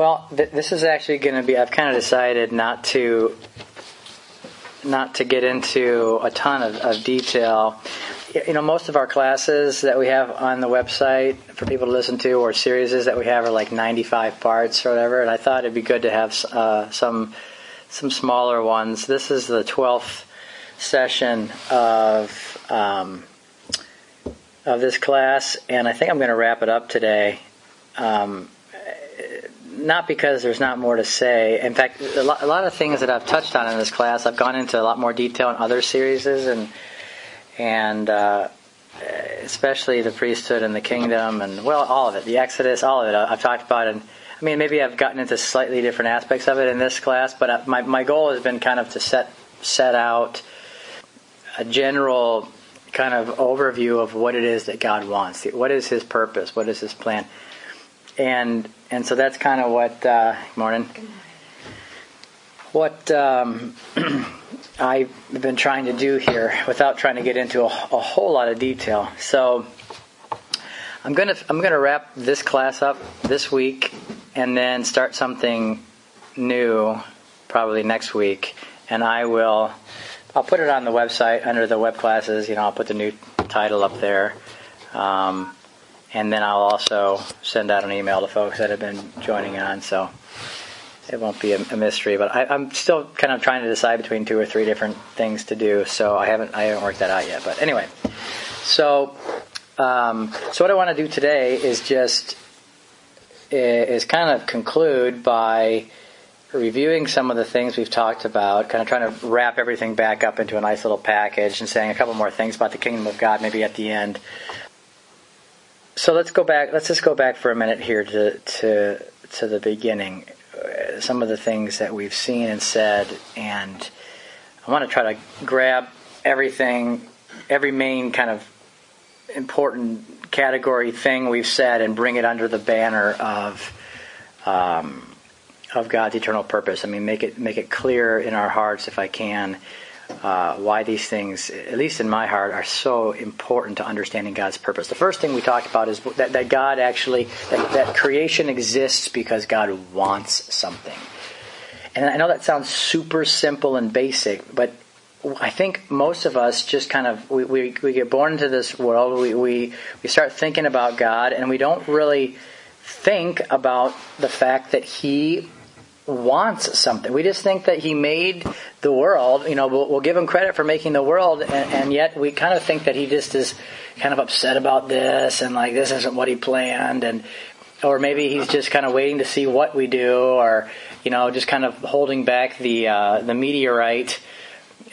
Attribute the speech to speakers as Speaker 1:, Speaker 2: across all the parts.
Speaker 1: Well, th- this is actually going to be. I've kind of decided not to not to get into a ton of, of detail. You know, most of our classes that we have on the website for people to listen to, or series that we have, are like 95 parts or whatever. And I thought it'd be good to have uh, some some smaller ones. This is the 12th session of um, of this class, and I think I'm going to wrap it up today. Um, not because there's not more to say. In fact, a lot, a lot, of things that I've touched on in this class, I've gone into a lot more detail in other series, and and uh, especially the priesthood and the kingdom, and well, all of it, the Exodus, all of it. I've talked about, and I mean, maybe I've gotten into slightly different aspects of it in this class, but uh, my my goal has been kind of to set set out a general kind of overview of what it is that God wants. What is His purpose? What is His plan? And and so that's kind of what. Uh, morning. What um, I've been trying to do here, without trying to get into a, a whole lot of detail. So I'm gonna I'm gonna wrap this class up this week, and then start something new, probably next week. And I will I'll put it on the website under the web classes. You know, I'll put the new title up there. Um, and then I'll also send out an email to folks that have been joining on, so it won't be a, a mystery. But I, am still kind of trying to decide between two or three different things to do, so I haven't I haven't worked that out yet. But anyway, so um, so what I want to do today is just is kind of conclude by reviewing some of the things we've talked about, kind of trying to wrap everything back up into a nice little package and saying a couple more things about the kingdom of God maybe at the end. So let's go back. Let's just go back for a minute here to to to the beginning. Uh, some of the things that we've seen and said, and I want to try to grab everything, every main kind of important category thing we've said, and bring it under the banner of. Um, of God's eternal purpose. I mean, make it make it clear in our hearts, if I can, uh, why these things, at least in my heart, are so important to understanding God's purpose. The first thing we talked about is that, that God actually that, that creation exists because God wants something. And I know that sounds super simple and basic, but I think most of us just kind of we, we, we get born into this world, we, we we start thinking about God, and we don't really think about the fact that He wants something. We just think that he made the world. You know, we'll, we'll give him credit for making the world, and, and, yet we kind of think that he just is kind of upset about this, and like this isn't what he planned, and or maybe he's just kind of waiting to see what we do, or you know, just kind of holding back the uh, the meteorite.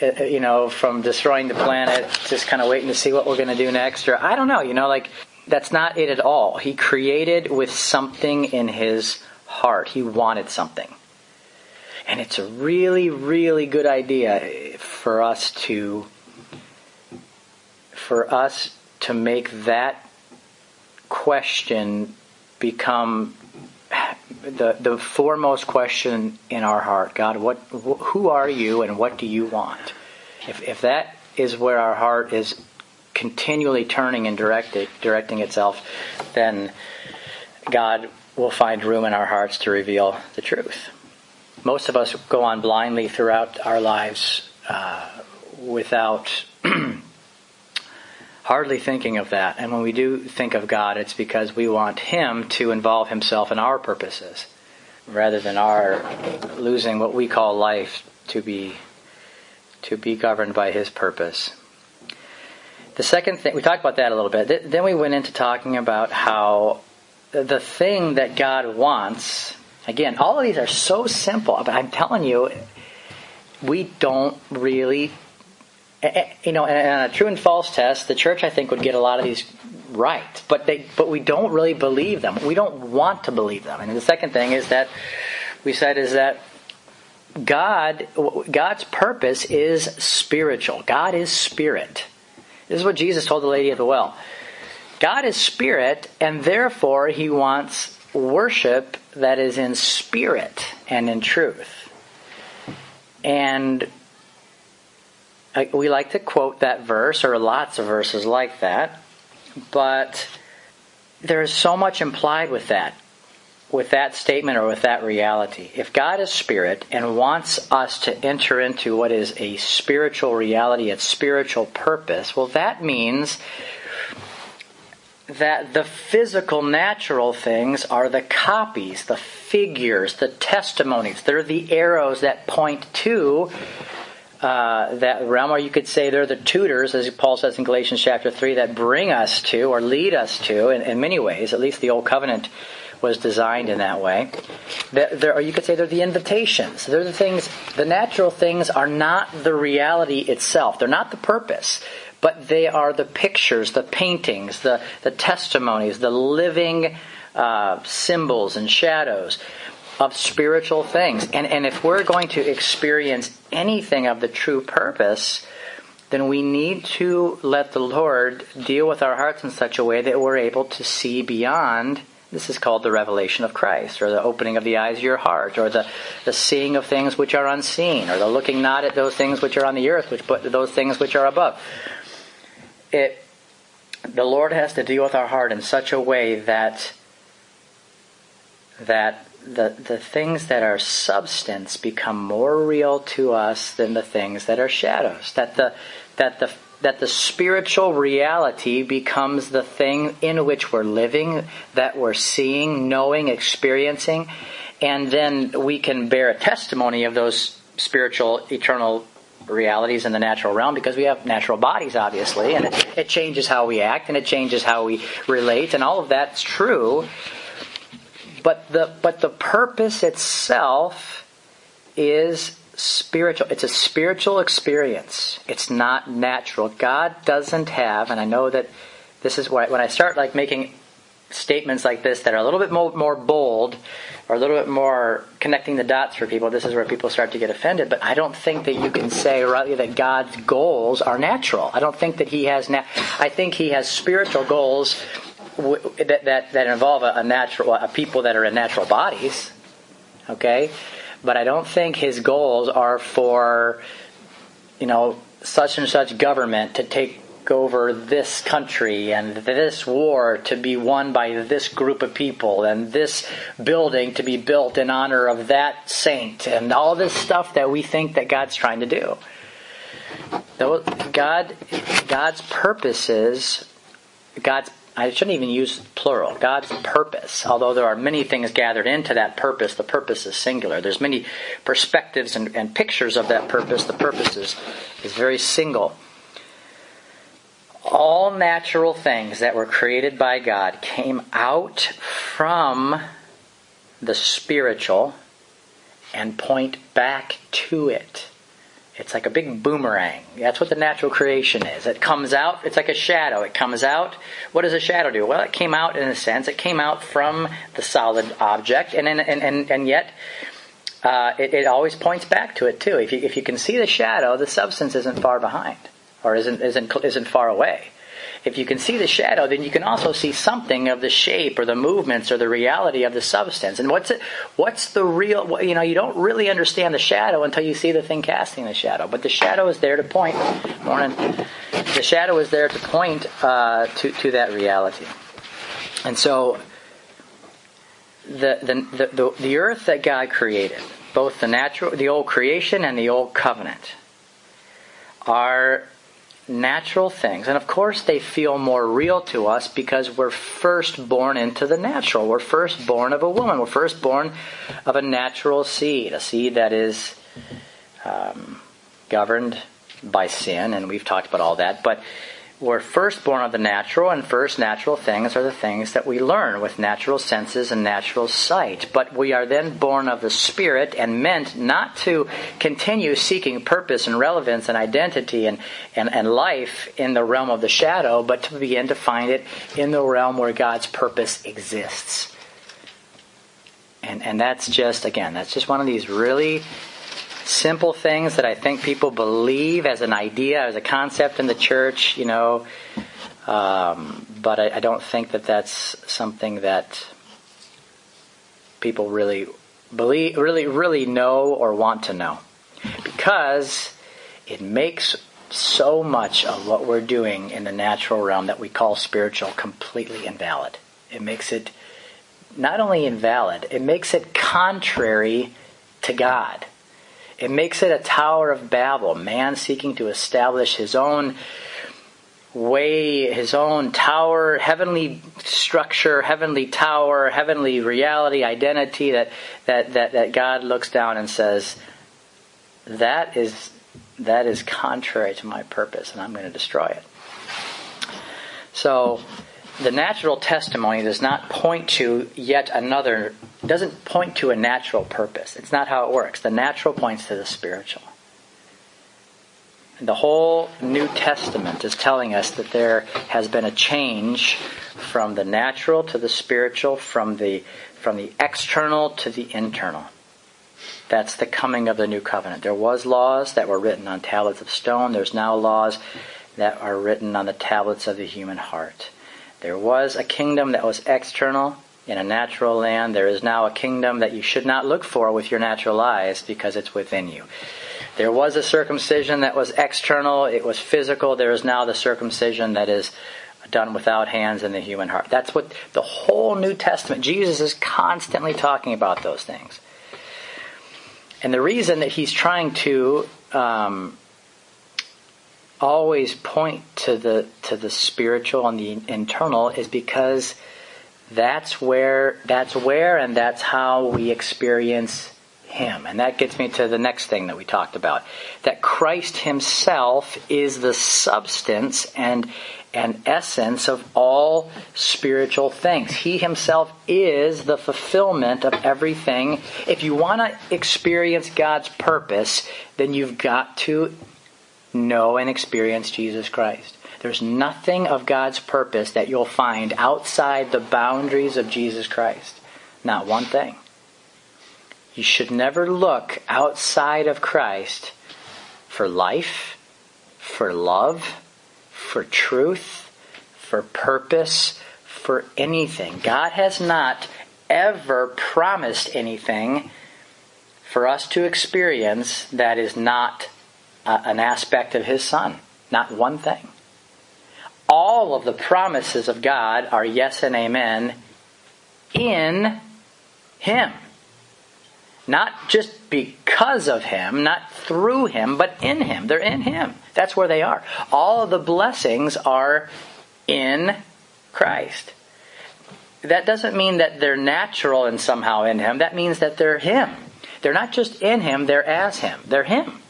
Speaker 1: Uh, you know, from destroying the planet, just kind of waiting to see what we're going to do next, or I don't know. You know, like that's not it at all. He created with something in his heart. He wanted something. And it's a really, really good idea for us to for us to make that question become the the foremost question in our heart. God, what who are you and what do you want? If if that is where our heart is continually turning and directing directing itself, then God will find room in our hearts to reveal the truth most of us go on blindly throughout our lives uh, without hardly thinking of that. And when we do think of God, it's because we want Him to involve Himself in our purposes rather than our losing what we call life to be to be governed by His purpose. The second thing we talked about that a little bit. Then we went into talking about how the thing that God wants Again, all of these are so simple, but I'm telling you, we don't really, eh, eh, you know, in a true and false test, the church I think would get a lot of these right, but they, but we don't really believe them. We don't want to believe them. And the second thing is that we said is that God, God's purpose is spiritual. God is spirit. This is what Jesus told the lady at the well. God is spirit, and therefore He wants worship that is in spirit and in truth. And we like to quote that verse, or lots of verses like that, but there is so much implied with that. with that statement or with that reality. If God is spirit and wants us to enter into what is a spiritual reality, a spiritual purpose, well, that means that the physical, natural things are the copies, the figures, the testimonies. They're the arrows that point to uh, that realm, or you could say they're the tutors, as Paul says in Galatians chapter 3, that bring us to or lead us to, in, in many ways, at least the Old Covenant was designed in that way. There, or you could say they're the invitations. They're the things, the natural things are not the reality itself. They're not the purpose, but they are the pictures, the paintings, the, the testimonies, the living uh, symbols and shadows of spiritual things. And, and if we're going to experience anything of the true purpose, then we need to let the Lord deal with our hearts in such a way that we're able to see beyond this is called the revelation of Christ, or the opening of the eyes of your heart, or the, the seeing of things which are unseen, or the looking not at those things which are on the earth, which, but those things which are above. It, the Lord has to deal with our heart in such a way that that the, the things that are substance become more real to us than the things that are shadows. That the that the that the spiritual reality becomes the thing in which we're living, that we're seeing, knowing, experiencing, and then we can bear a testimony of those spiritual, eternal realities in the natural realm because we have natural bodies, obviously, and it, it changes how we act and it changes how we relate, and all of that's true. But the but the purpose itself is spiritual. It's a spiritual experience. It's not natural. God doesn't have, and I know that this is why when I start like making statements like this that are a little bit more, more bold or a little bit more connecting the dots for people, this is where people start to get offended. But I don't think that you can say rightly that God's goals are natural. I don't think that He has. Na- I think He has spiritual goals that that, that involve a, a natural a people that are in natural bodies. Okay, but I don't think his goals are for, you know, such and such government to take over this country and this war to be won by this group of people and this building to be built in honor of that saint and all this stuff that we think that God's trying to do. God, God's purposes, God's I shouldn't even use plural. God's purpose, although there are many things gathered into that purpose, the purpose is singular. There's many perspectives and, and pictures of that purpose. The purpose is, is very single. All natural things that were created by God came out from the spiritual and point back to it. It's like a big boomerang. That's what the natural creation is. It comes out, it's like a shadow. It comes out. What does a shadow do? Well, it came out in a sense. It came out from the solid object, and and and, and yet uh, it, it always points back to it too. If you if you can see the shadow, the substance isn't far behind, or isn't isn't isn't far away if you can see the shadow, then you can also see something of the shape or the movements or the reality of the substance. And what's it? What's the real? You know, you don't really understand the shadow until you see the thing casting the shadow. But the shadow is there to point. Morning. The shadow is there to point uh, to to that reality. And so, the, the the the earth that God created, both the natural, the old creation, and the old covenant, are natural things. And of course, they feel more real to us because we're first born into the natural. We're first born of a woman. We're first born of a natural seed, a seed that is um, governed by sin, and we've talked about all that. But we're first born of the natural, and first natural things are the things that we learn with natural senses and natural sight. But we are then born of the Spirit and meant not to continue seeking purpose and relevance and identity and, and, and life in the realm of the shadow, but to begin to find it in the realm where God's purpose exists. And, and that's just, again, that's just one of these really simple things that I think people believe as an idea, as a concept in the church, you know. Um, but I, I, don't think that that's something that people really believe, really, really know or want to know, because it makes so much of what we're doing in the natural realm that we call spiritual completely invalid. It makes it not only invalid, it makes it contrary to God. It makes it a Tower of Babel, man seeking to establish his own way, his own tower, heavenly structure, heavenly tower, heavenly reality, identity that, that, that, that God looks down and says, that is, that is contrary to my purpose and I'm going to destroy it. So, the natural testimony does not point to yet another, doesn't point to a natural purpose. It's not how it works. The natural points to the spiritual. The whole New Testament is telling us that there has been a change from the natural to the spiritual, from the, from the external to the internal. That's the coming of the new covenant. There was laws that were written on tablets of stone. There's now laws that are written on the tablets of the human heart. There was a kingdom that was external in a natural land. There is now a kingdom that you should not look for with your natural eyes because it's within you. There was a circumcision that was external, it was physical. There is now the circumcision that is done without hands in the human heart. That's what the whole New Testament, Jesus is constantly talking about those things. And the reason that he's trying to um, always point to the to the spiritual and the internal is because that's where that's where and that's how we experience him. And that gets me to the next thing that we talked about. That Christ himself is the substance and and essence of all spiritual things. He himself is the fulfillment of everything. If you want to experience God's purpose, then you've got to know and experience Jesus Christ. There's nothing of God's purpose that you'll find outside the boundaries of Jesus Christ. Not one thing. You should never look outside of Christ for life, for love, for truth, for purpose, for anything. God has not ever promised anything for us to experience that is not uh, an aspect of His Son. Not one thing. All of the promises of God are yes and amen in Him. Not just because of Him, not through Him, but in Him. They're in Him. That's where they are. All of the blessings are in Christ. That doesn't mean that they're natural and somehow in Him. That means that they're Him. They're not just in Him, they're as Him. They're Him.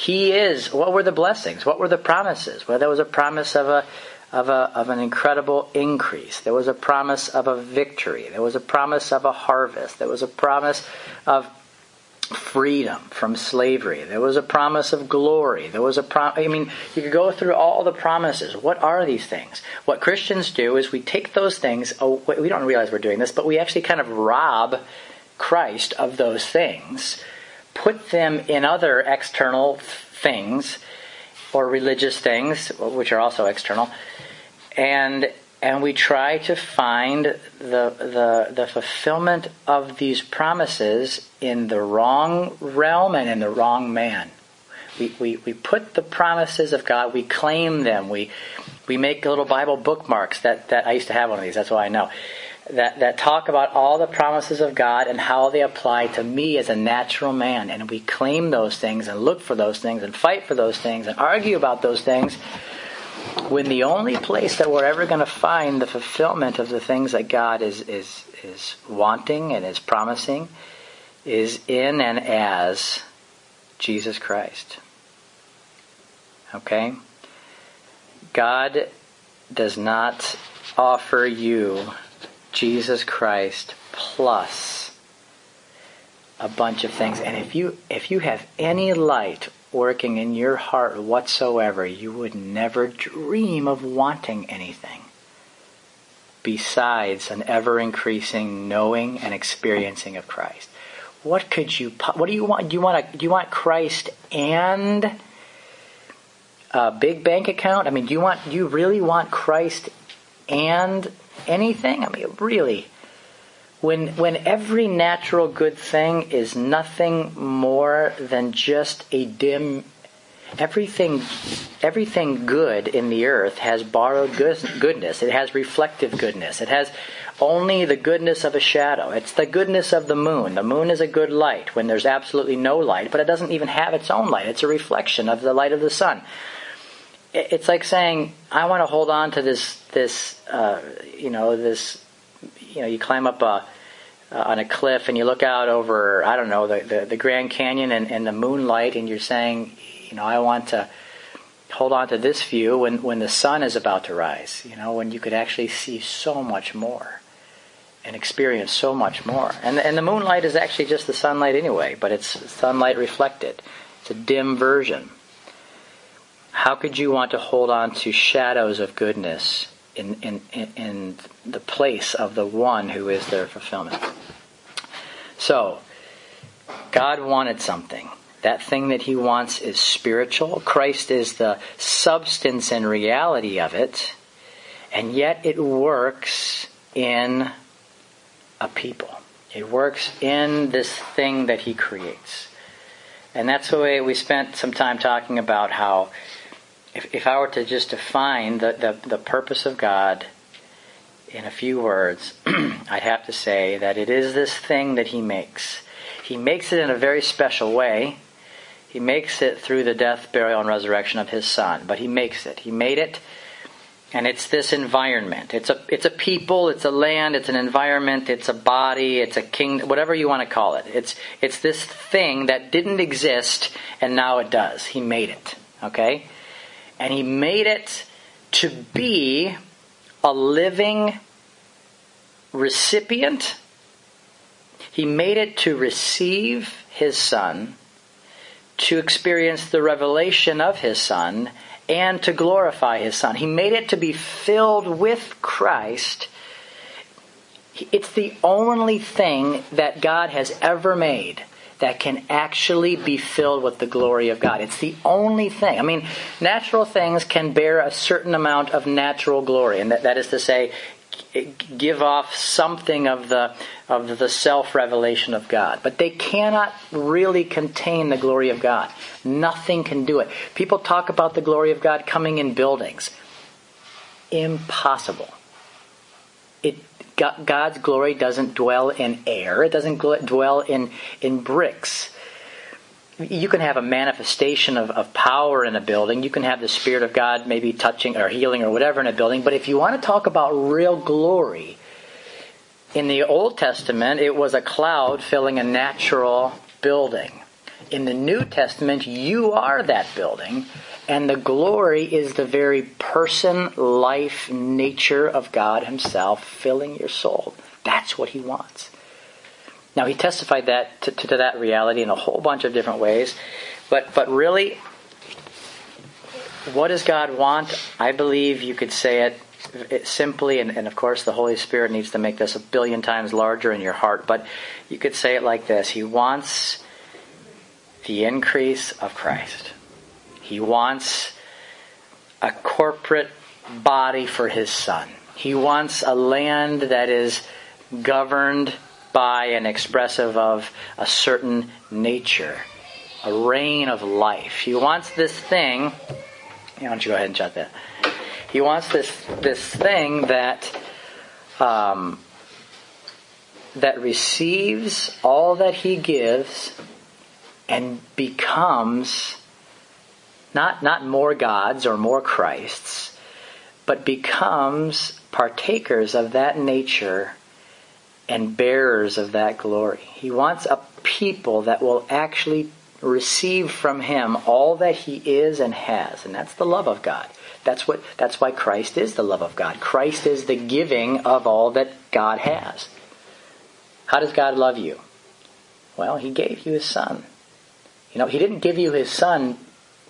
Speaker 1: He is. What were the blessings? What were the promises? Well, there was a promise of a of a of an incredible increase. There was a promise of a victory. There was a promise of a harvest. There was a promise of freedom from slavery. There was a promise of glory. There was a prom- I mean, you could go through all the promises. What are these things? What Christians do is we take those things. Oh, we don't realize we're doing this, but we actually kind of rob Christ of those things, put them in other external things or religious things, which are also external, and and we try to find the, the, the fulfillment of these promises in the wrong realm and in the wrong man. We, we, we put the promises of God, we claim them, we, we make little Bible bookmarks that, that I used to have one of these, that's why I know. That, that talk about all the promises of God and how they apply to me as a natural man. And we claim those things and look for those things and fight for those things and argue about those things when the only place that we're ever going to find the fulfillment of the things that God is, is, is wanting and is promising is in and as Jesus Christ. Okay? God does not offer you Jesus Christ plus a bunch of things. And if you if you have any light working in your heart whatsoever, you would never dream of wanting anything besides an ever increasing knowing and experiencing of Christ. What could you? What do you want? Do you want a, Do you want Christ and a big bank account? I mean, do you want? Do you really want Christ and anything? I mean, really when when every natural good thing is nothing more than just a dim everything everything good in the earth has borrowed good, goodness it has reflective goodness it has only the goodness of a shadow. It's the goodness of the moon. The moon is a good light when there's absolutely no light, but it doesn't even have its own light. It's a reflection of the light of the sun. It's like saying, I want to hold on to this, this, uh, you know, this, you know, you climb up a, uh, on a cliff and you look out over, I don't know, the, the, the Grand Canyon and, and the moonlight, and you're saying, you know, I want to hold on to this view when, when the sun is about to rise, you know, when you could actually see so much more and experience so much more. And, and the moonlight is actually just the sunlight anyway, but it's sunlight reflected. It's a dim version. How could you want to hold on to shadows of goodness in, in, in the place of the one who is their fulfillment? So, God wanted something. That thing that he wants is spiritual. Christ is the substance and reality of it. And yet it works in a people. It works in this thing that he creates. And that's the way we spent some time talking about how if, if I were to just define the, the, the purpose of God in a few words, I'd have to say that it is this thing that he makes. He makes it in a very special way. He makes it through the death, burial, and resurrection of his son. But he makes it. He made it, and it's this environment. It's a it's a people. It's a land. It's an environment. It's a body. It's a king. Whatever you want to call it. It's it's this thing that didn't exist, and now it does. He made it. Okay, and he made it to be a living recipient. He made it to receive his son to experience the revelation of his Son and to glorify his Son. He made it to be filled with Christ. It's the only thing that God has ever made that can actually be filled with the glory of God. It's the only thing. I mean, natural things can bear a certain amount of natural glory, and that, that is to say, give off something of the of the self revelation of God, but they cannot really contain the glory of God. Nothing can do it. People talk about the glory of God coming in buildings. Impossible. God's glory doesn't dwell in air. It doesn't dwell in in bricks you can have a manifestation of, of power in a building. You can have the Spirit of God maybe touching or healing or whatever in a building. But if you want to talk about real glory, in the Old Testament, it was a cloud filling a natural building. In the New Testament, you are that building, and the glory is the very person, life, nature of God Himself filling your soul. That's what He wants. Now he testified that to, to, that reality in a whole bunch of different ways, but but really, what does God want? I believe you could say it, it simply, and, and of course the Holy Spirit needs to make this a billion times larger in your heart. But you could say it like this: He wants the increase of Christ. He wants a corporate body for His Son. He wants a land that is governed by and expressive of a certain nature, a reign of life. He wants this thing. Why don't you go ahead and shut that? He wants this this thing that um, that receives all that he gives and becomes not not more gods or more Christs, but becomes partakers of that nature and bearers of that glory. He wants a people that will actually receive from him all that he is and has and that's the love of god. That's what that's why christ is the love of god. Christ is the giving of all that god has. How does god love you? Well he gave you his son. You know he didn't give you his son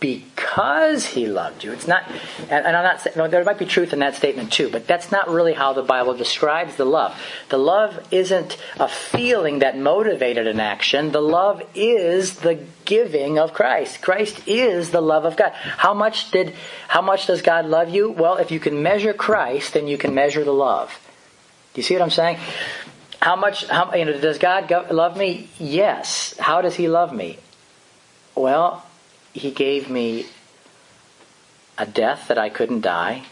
Speaker 1: because he loved you. It's not, and, I'm not saying, no, there might be truth in that statement too, but that's not really how the Bible describes the love. The love isn't a feeling that motivated an action. The love is the giving of Christ. Christ is the love of God. How much did, how much does God love you? Well, if you can measure Christ, then you can measure the love. Do you see what I'm saying? How much, how, you know, does God love me? Yes. How does He love me? Well, he gave me a death that I couldn't die,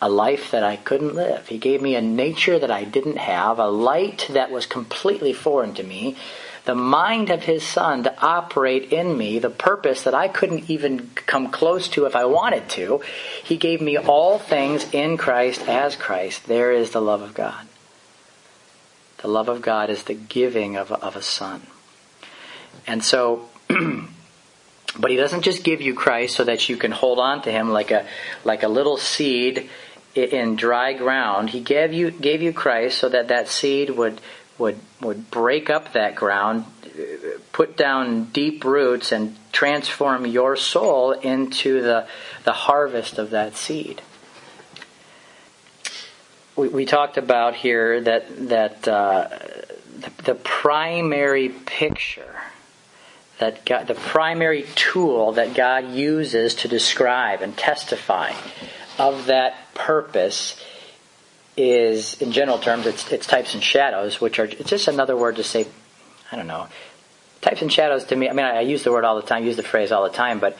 Speaker 1: a life that I couldn't live. He gave me a nature that I didn't have, a light that was completely foreign to me, the mind of His Son to operate in me, the purpose that I couldn't even come close to if I wanted to. He gave me all things in Christ as Christ. There is the love of God. The love of God is the giving of a, of a son. And so, but he doesn't just give you Christ so that you can hold on to him like a like a little seed in dry ground. He gave you gave you Christ so that that seed would would would break up that ground, put down deep roots, and transform your soul into the the harvest of that seed. We, we talked about here that that uh, the, the primary picture that God, the primary tool that God uses to describe and testify of that purpose is, in general terms, it's, it's types and shadows, which are it's just another word to say, I don't know, types and shadows to me. I mean, I, I use the word all the time, use the phrase all the time, but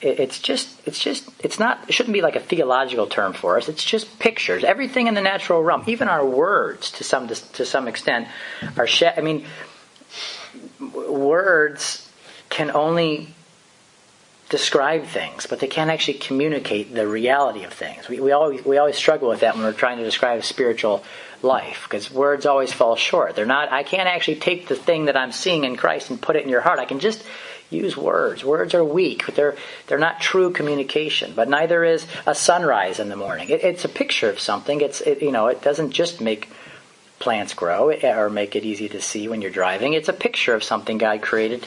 Speaker 1: it, it's just, it's just, it's not, it shouldn't be like a theological term for us. It's just pictures. Everything in the natural realm, even our words, to some to some extent, are. Sh- I mean, words can only describe things, but they can't actually communicate the reality of things. We, we, always, we always struggle with that when we're trying to describe spiritual life because words always fall short. They're not, I can't actually take the thing that I'm seeing in Christ and put it in your heart. I can just use words. Words are weak. But they're, they're not true communication, but neither is a sunrise in the morning. It, it's a picture of something. It's, it, you know, it doesn't just make plants grow eh, or make it easy to see when you're driving. It's a picture of something God created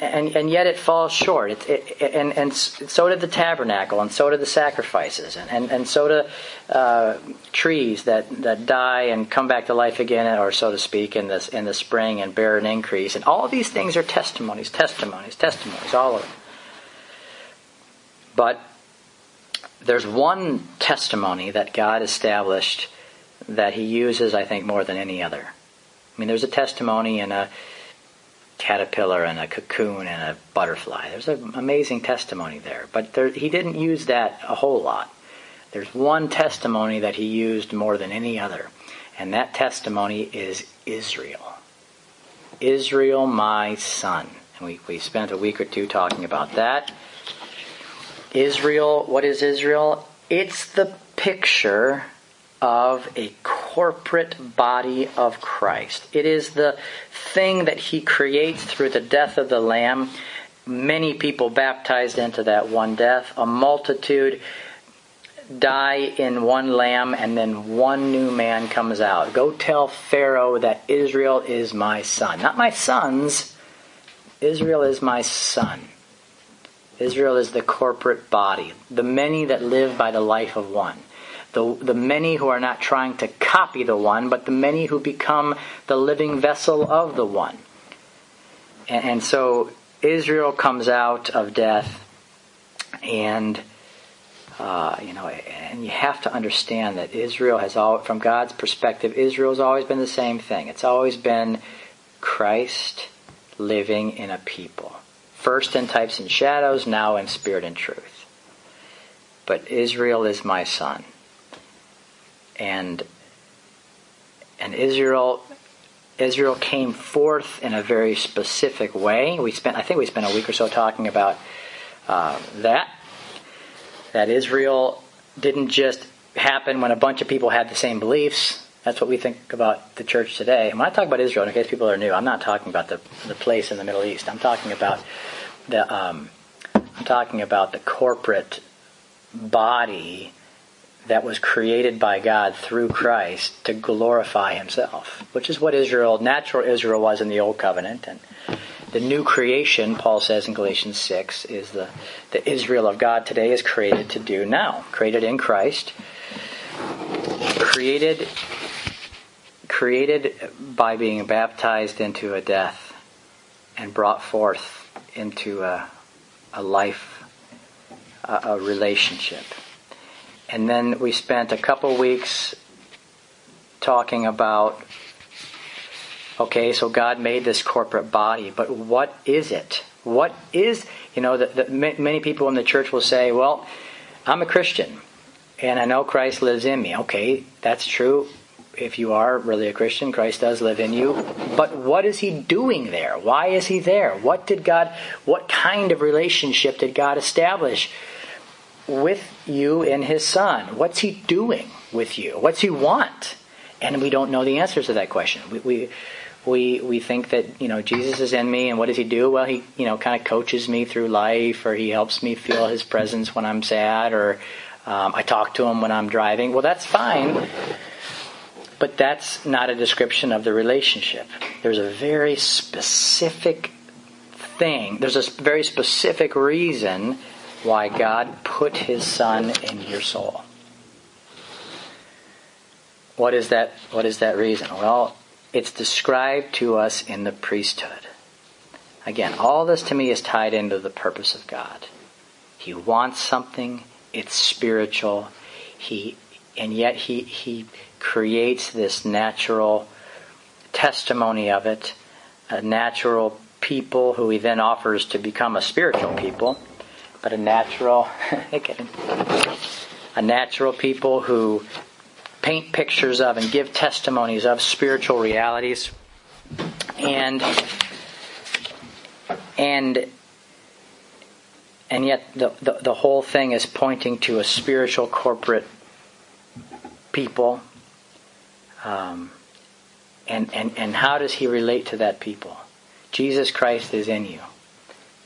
Speaker 1: and, and yet it falls short. It, it, and, and so did the tabernacle, and so did the sacrifices, and, and, and so do uh, trees that, that die and come back to life again, or so to speak, in, this, in the spring and bear an increase. And all these things are testimonies, testimonies, testimonies, all of them. But there's one testimony that God established that He uses, I think, more than any other. I mean, there's a testimony in a caterpillar and a cocoon and a butterfly. There's an amazing testimony there. But there, he didn't use that a whole lot. There's one testimony that he used more than any other, and that testimony is Israel. Israel, my son. And we, we spent a week or two talking about that. Israel, what is Israel? It's the picture of a corporate body of Christ. It is the thing that he creates through the death of the Lamb. Many people baptized into that one death. A multitude die in one lamb, and then one new man comes out. Go tell Pharaoh that Israel is my son. Not my sons. Israel is my son. Israel is the corporate body, the many that live by the life of one the, the many who are not trying to copy the one, but the many who become the living vessel of the one. And, and so Israel comes out of death, and uh, you know, and you have to understand that Israel has all, from God's perspective, Israel's always been the same thing. It's always been Christ living in a people. First in types and shadows, now in spirit and truth. But Israel is my son and and Israel Israel came forth in a very specific way. We spent I think we spent a week or so talking about uh, that that Israel didn't just happen when a bunch of people had the same beliefs. That's what we think about the church today. when I talk about Israel, in case people are new, I'm not talking about the the place in the Middle East. I'm talking about the um, I'm talking about the corporate body that was created by God through Christ to glorify himself, which is what Israel, natural Israel was in the Old Covenant. And the new creation, Paul says in Galatians 6, is the, the Israel of God today is created to do now. Created in Christ. Created, created by being baptized into a death and brought forth into a, a life, a, a relationship. And then we spent a couple weeks talking about okay, so God made this corporate body, but what is it? What is, you know, the, many people in the church will say, well, I'm a Christian. and I know Christ lives in me. Okay, that's true. If you are really a Christian, Christ does live in you. But what is he doing there? Why is he there? What did God, what kind of relationship did God establish with you and his son? What's he doing with you? What's he want? And we don't know the answers to that question. We, we, we, we think that, you know, Jesus is in me and what does he do? Well, he, you know, kind of coaches me through life or he helps me feel his presence when I'm sad or um, I talk to him when I'm driving. Well, that's fine. But that's not a description of the relationship. There's a very specific thing, there's a very specific reason why God put his son in your soul. What is that what is that reason? Well, it's described to us in the priesthood. Again, all this to me is tied into the purpose of God. He wants something, it's spiritual. He and yet he he creates this natural testimony of it, a natural people who he then offers to become a spiritual people, but a natural a natural people who paint pictures of and give testimonies of spiritual realities and and and yet the, the, the whole thing is pointing to a spiritual corporate people. Um, and, and, and how does he relate to that people? Jesus Christ is in you.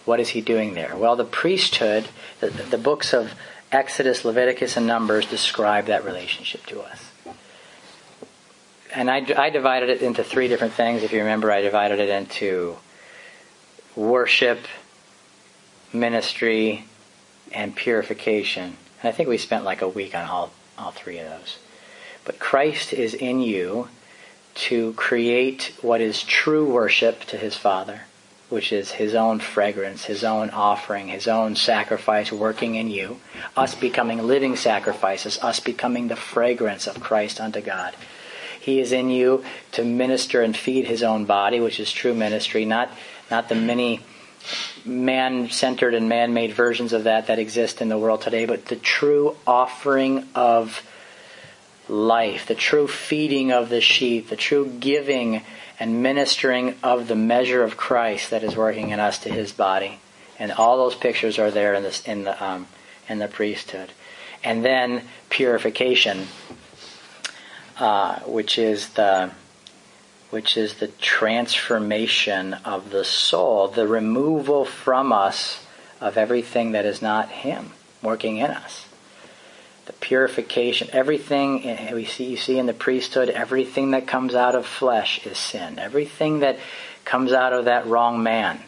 Speaker 1: What is he doing there? Well, the priesthood, the, the books of Exodus, Leviticus, and Numbers describe that relationship to us. And I, I divided it into three different things. If you remember, I divided it into worship, ministry, and purification. And I think we spent like a week on all, all three of those. But Christ is in you to create what is true worship to his Father, which is his own fragrance, his own offering, his own sacrifice working in you, us becoming living sacrifices, us becoming the fragrance of Christ unto God. He is in you to minister and feed his own body, which is true ministry, not, not the many man centered and man made versions of that that exist in the world today, but the true offering of life, the true feeding of the sheep, the true giving and ministering of the measure of Christ that is working in us to His body, and all those pictures are there in this in the um, in the priesthood, and then purification, uh, which is the which is the transformation of the soul, the removal from us of everything that is not Him working in us. The purification, everything eh, we see, you see in the priesthood, everything that comes out of flesh is sin. Everything that comes out of that wrong man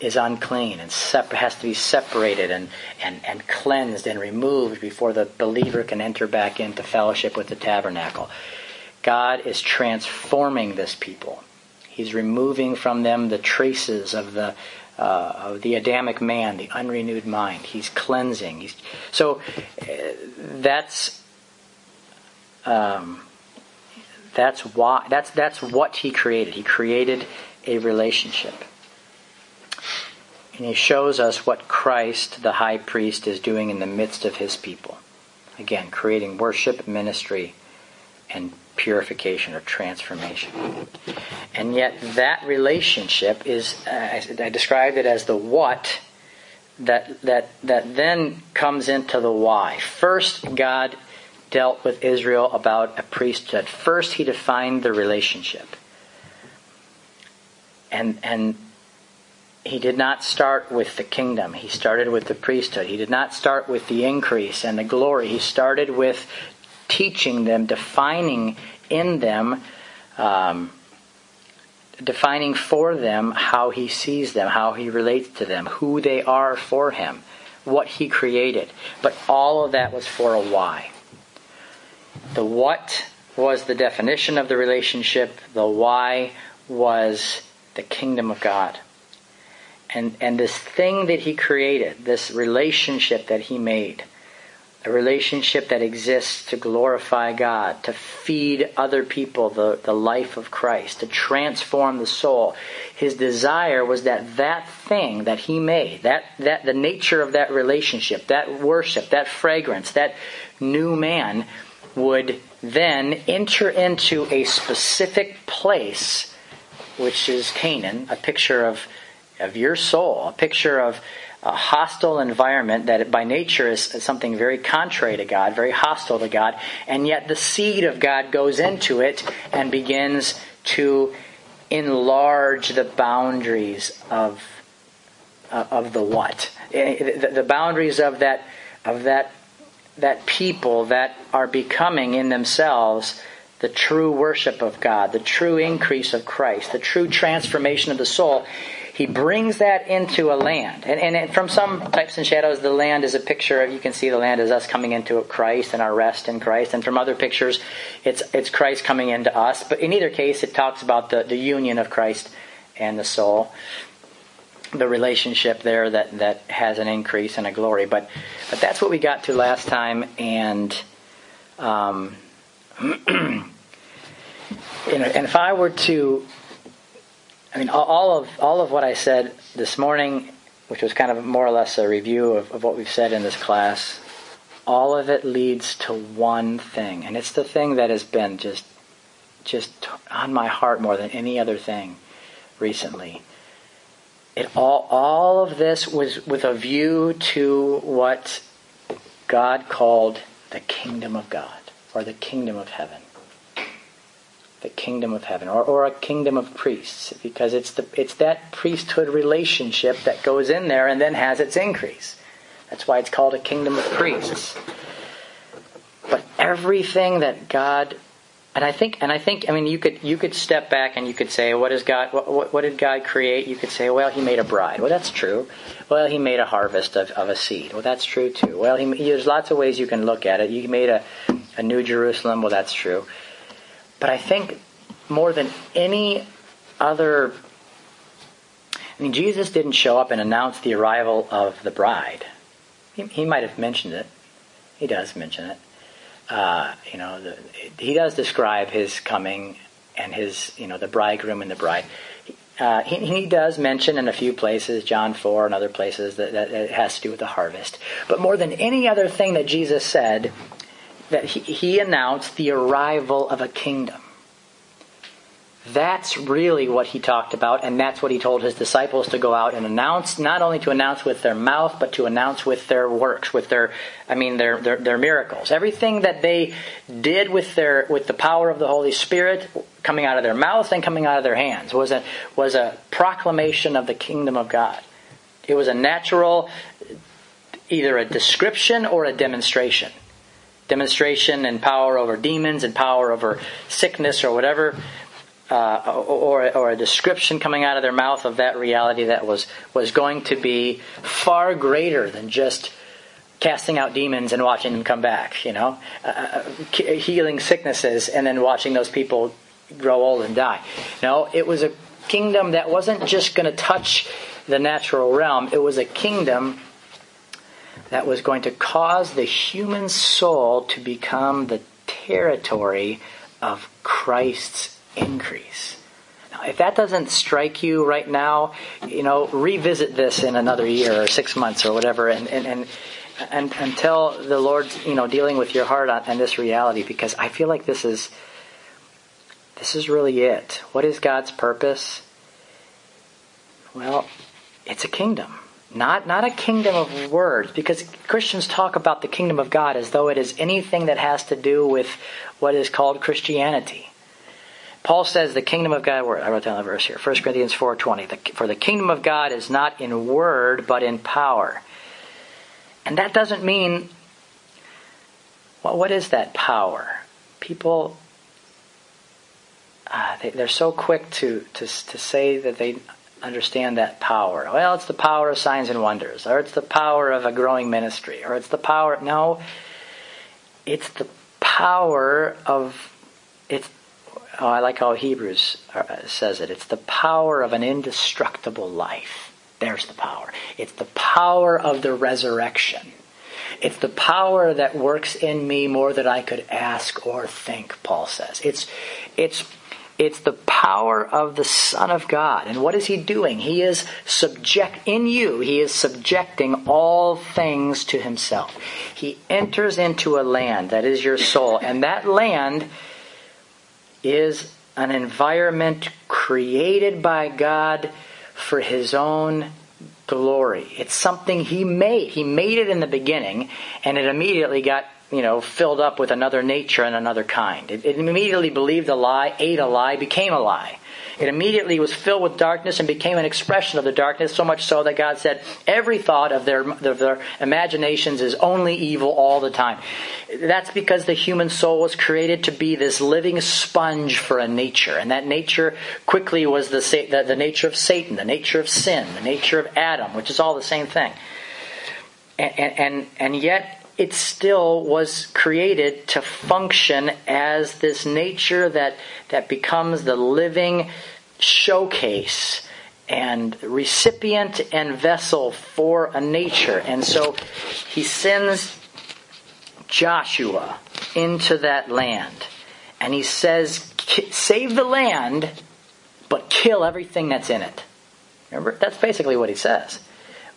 Speaker 1: is unclean and has to be separated and, and, and cleansed and removed before the believer can enter back into fellowship with the tabernacle. God is transforming this people. He's removing from them the traces of the uh, the Adamic man, the unrenewed mind. He's cleansing. He's, so uh, that's um, that's why that's that's what he created. He created a relationship, and he shows us what Christ, the High Priest, is doing in the midst of his people. Again, creating worship, ministry, and purification or transformation. And yet, that relationship is, uh, I described it as the what that, that, that then comes into the why. First, God dealt with Israel about a priesthood. First, he defined the relationship. And, and he did not start with the kingdom. He started with the priesthood. He did not start with the increase and the glory. He started with teaching them, defining in them, um, defining for them how he sees them, how he relates to them, who they are for him, what he created. But all of that was for a why. The what was the definition of the relationship, the why was the kingdom of God. And, and this thing that he created, this relationship that he made, a relationship that exists to glorify God, to feed other people the, the life of Christ, to transform the soul. His desire was that that thing that he made, that, that the nature of that relationship, that worship, that fragrance, that new man would then enter into a specific place, which is Canaan, a picture of, of your soul, a picture of a hostile environment that by nature is something very contrary to God, very hostile to God, and yet the seed of God goes into it and begins to enlarge the boundaries of uh, of the what, eh, the, the boundaries of that of that that people that are becoming in themselves the true worship of God, the true increase of Christ, the true transformation of the soul he brings that into a land. And, and from some types and shadows, the land is a picture of, you can see the land as us coming into Christ and our rest in Christ. And from other pictures, it's, it's Christ coming into us. But in either case, it talks about the, the union of Christ and the soul. The relationship there that, that has an increase and a glory. But, but that's what we got to last time. And, um, and if I were to I mean, all of all of what I said this morning, which was kind of more or less a review of, of what we've said in this class, all of it leads to one thing, and it's the thing that has been just just on my heart more than any other thing recently. It all all of this was with a view to what God called the kingdom of God or the kingdom of heaven the kingdom of heaven or, or a kingdom of priests because it's the it's that priesthood relationship that goes in there and then has its increase. That's why it's called a kingdom of priests. But everything that god and i think and i think i mean you could you could step back and you could say what is god what, what, did god create? You could say well he made a bride. Well that's true. Well he made a harvest of, of a seed. Well that's true too. Well he, there's lots of ways you can look at it. You made a, a new jerusalem. Well that's true but I think more than any other, I mean, Jesus didn't show up and announce the arrival of the bride. He, he might have mentioned it. He does mention it. Uh, you know, the, he does describe his coming and his, you know, the bridegroom and the bride. Uh, he, he, does mention in a few places, John 4 and other places, that, that, it has to do with the harvest. But more than any other thing that Jesus said, that he, he announced the arrival of a kingdom. That's really what he talked about, and that's what he told his disciples to go out and announce, not only to announce with their mouth, but to announce with their works, with their, I mean, their, their, their miracles. Everything that they did with their, with the power of the Holy Spirit coming out of their mouths and coming out of their hands was a, was a proclamation of the kingdom of God. It was a natural, either a description or a demonstration demonstration and power over demons and power over sickness or whatever, uh, or, or a description coming out of their mouth of that reality that was, was going to be far greater than just casting out demons and watching them come back, you know, uh, uh healing sicknesses and then watching those people grow old and die. No, it was a kingdom that wasn't just going to touch the natural realm, it was a kingdom that was going to cause the human soul to become the territory of Christ's increase. Now, if that doesn't strike you right now, you know, revisit this in another year or six months or whatever, and and and, and until the Lord's you know dealing with your heart on, on this reality, because I feel like this is this is really it. What is God's purpose? Well, it's a kingdom. Not, not a kingdom of words, because Christians talk about the kingdom of God as though it is anything that has to do with what is called Christianity. Paul says the kingdom of God, I wrote down the verse here, 1 Corinthians 4.20, for the kingdom of God is not in word, but in power. And that doesn't mean, well, what is that power? People, uh, they, are so quick to, to, to say that they understand that power. Well, it's the power of signs and wonders, or it's the power of a growing ministry, or it's the power. No, it's the power of it's. Oh, I like how Hebrews uh, says it. It's the power of an indestructible life. There's the power. It's the power of the resurrection. It's the power that works in me more than I could ask or think, Paul says. It's, it's, it's the power of the Son of God. And what is he doing? He is subject, in you, he is subjecting all things to himself. He enters into a land that is your soul, and that land is an environment created by God for his own glory. It's something he made. He made it in the beginning, and it immediately got you know, filled up with another nature and another kind. It, it, immediately believed a lie, ate a lie, became a lie. It immediately was filled with darkness and became an expression of the darkness, so much so that God said every thought of their, of their imaginations is only evil all the time. That's because the human soul was created to be this living sponge for a nature, and that nature quickly was the, the, the nature of Satan, the nature of sin, the nature of Adam, which is all the same thing. And, and, and, and yet, it still was created to function as this nature that, that becomes the living showcase and recipient and vessel for a nature. And so he sends Joshua into that land. And he says, save the land, but kill everything that's in it. Remember? That's basically what he says.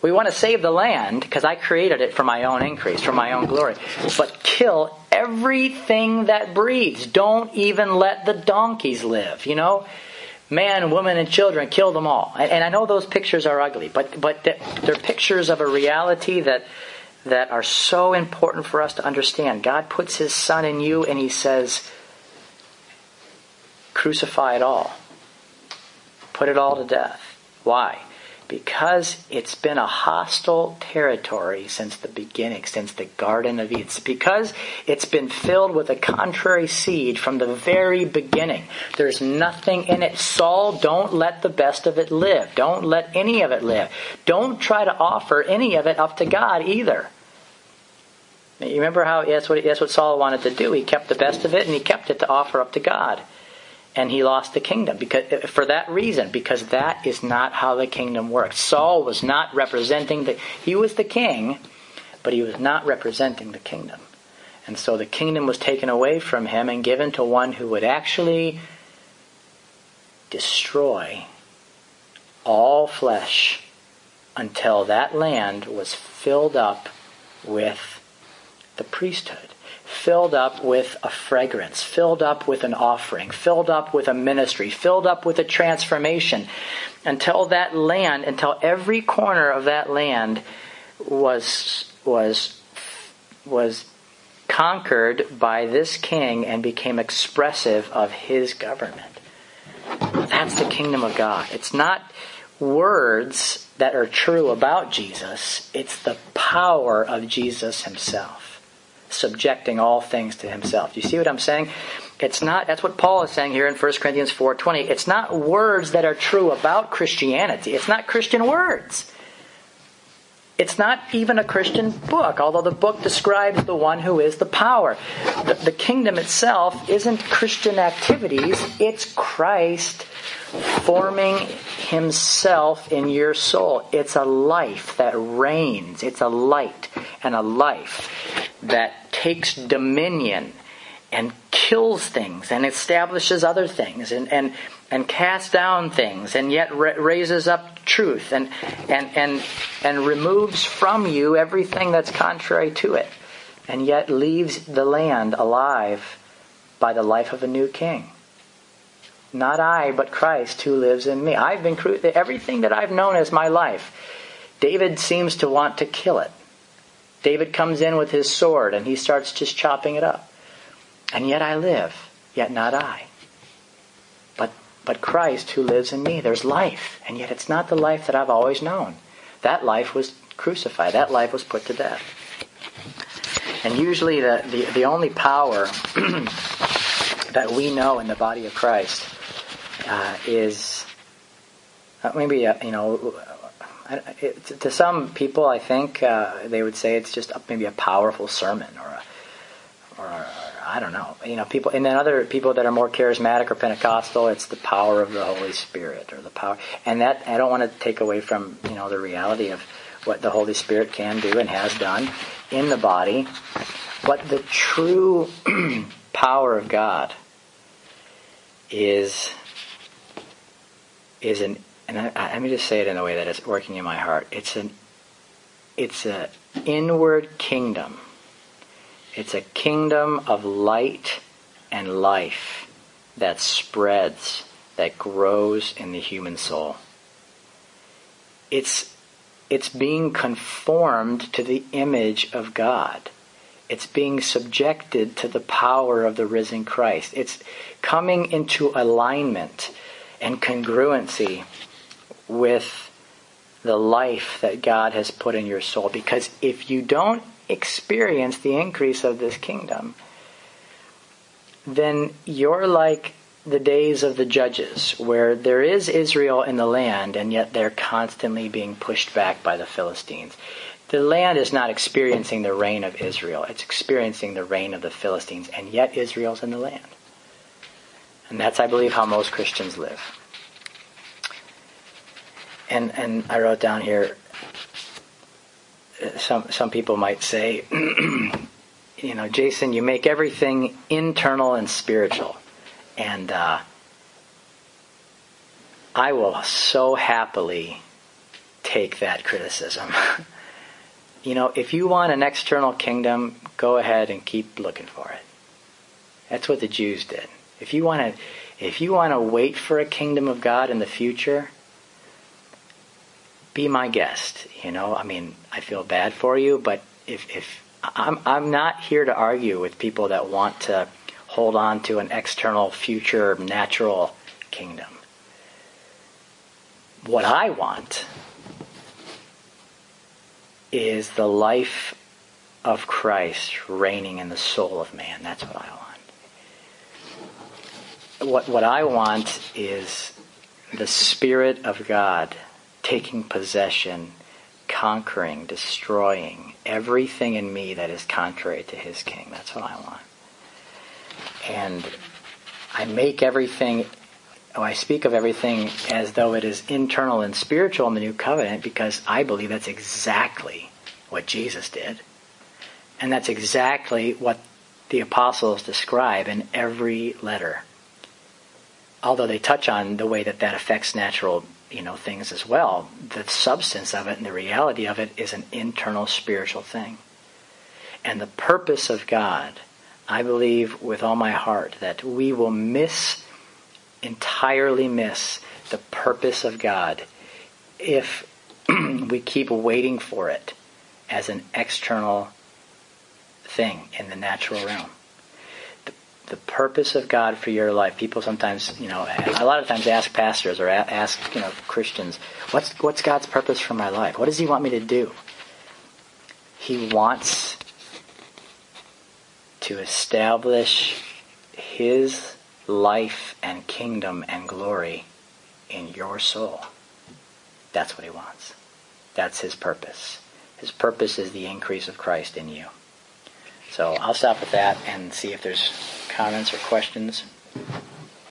Speaker 1: We want to save the land because I created it for my own increase, for my own glory. But kill everything that breathes. Don't even let the donkeys live, you know? Man, woman, and children, kill them all. And I know those pictures are ugly, but, but they're pictures of a reality that, that are so important for us to understand. God puts His Son in you and He says, crucify it all. Put it all to death. Why? Because it's been a hostile territory since the beginning, since the Garden of Eden. Because it's been filled with a contrary seed from the very beginning. There's nothing in it. Saul, don't let the best of it live. Don't let any of it live. Don't try to offer any of it up to God either. You remember how that's what, that's what Saul wanted to do. He kept the best of it and he kept it to offer up to God and he lost the kingdom because for that reason because that is not how the kingdom works. Saul was not representing the he was the king but he was not representing the kingdom. And so the kingdom was taken away from him and given to one who would actually destroy all flesh until that land was filled up with the priesthood filled up with a fragrance, filled up with an offering, filled up with a ministry, filled up with a transformation, until that land, until every corner of that land was was was conquered by this king and became expressive of his government. That's the kingdom of God. It's not words that are true about Jesus, it's the power of Jesus himself subjecting all things to himself. Do you see what I'm saying? It's not that's what Paul is saying here in 1 Corinthians 4:20. It's not words that are true about Christianity. It's not Christian words. It's not even a Christian book, although the book describes the one who is the power. The, the kingdom itself isn't Christian activities, it's Christ forming himself in your soul. It's a life that reigns, it's a light and a life that takes dominion and kills things and establishes other things and, and, and casts down things and yet ra- raises up truth and, and, and, and removes from you everything that's contrary to it and yet leaves the land alive by the life of a new king. Not I, but Christ who lives in me. I've been everything that I've known as my life. David seems to want to kill it. David comes in with his sword and he starts just chopping it up. And yet I live, yet not I. But, but Christ who lives in me, there's life. And yet it's not the life that I've always known. That life was crucified. That life was put to death. And usually the, the, the only power that we know in the body of Christ uh, is uh, maybe, uh, you know, to some people, I think uh, they would say it's just maybe a powerful sermon or a, or a, I don't know. You know, people, and then other people that are more charismatic or Pentecostal, it's the power of the Holy Spirit or the power. And that I don't want to take away from you know the reality of what the Holy Spirit can do and has done. in the body, but the true power of God is is an and I, I, let me just say it in a way that is working in my heart. It's an it's an inward kingdom. It's a kingdom of light and life that spreads, that grows in the human soul. It's it's being conformed to the image of God. It's being subjected to the power of the risen Christ. It's coming into alignment and congruency with the life that God has put in your soul. Because if you don't experience the increase of this kingdom, then you're like the days of the judges, where there is Israel in the land, and yet they're constantly being pushed back by the Philistines. The land is not experiencing the reign of Israel, it's experiencing the reign of the Philistines, and yet Israel's in the land. And that's, I believe, how most Christians live. And, and I wrote down here some, some people might say, you know, Jason, you make everything internal and spiritual. And uh, I will so happily take that criticism. you know, if you want an external kingdom, go ahead and keep looking for it. That's what the Jews did. If you want to, if you want to wait for a kingdom of God in the future, be my guest. You know, I mean, I feel bad for you, but if if I'm I'm not here to argue with people that want to hold on to an external, future, natural kingdom. What I want is the life of Christ reigning in the soul of man. That's what I want. What, what I want is the Spirit of God taking possession, conquering, destroying everything in me that is contrary to His King. That's what I want. And I make everything, oh, I speak of everything as though it is internal and spiritual in the new covenant because I believe that's exactly what Jesus did. And that's exactly what the apostles describe in every letter. Although they touch on the way that that affects natural you know things as well the substance of it and the reality of it is an internal spiritual thing and the purpose of god I believe with all my heart that we will miss, entirely miss, the purpose of God if we keep waiting for it as an external thing in the natural realm. The, purpose of God for your life. People sometimes, you know, a lot of times ask pastors or ask, you know, Christians, what's, what's God's purpose for my life? What does He want me to do? He wants to establish His life and kingdom and glory in your soul. That's what He wants. That's His purpose. His purpose is the increase of Christ in you. So I'll stop with that and see if there's comments or questions.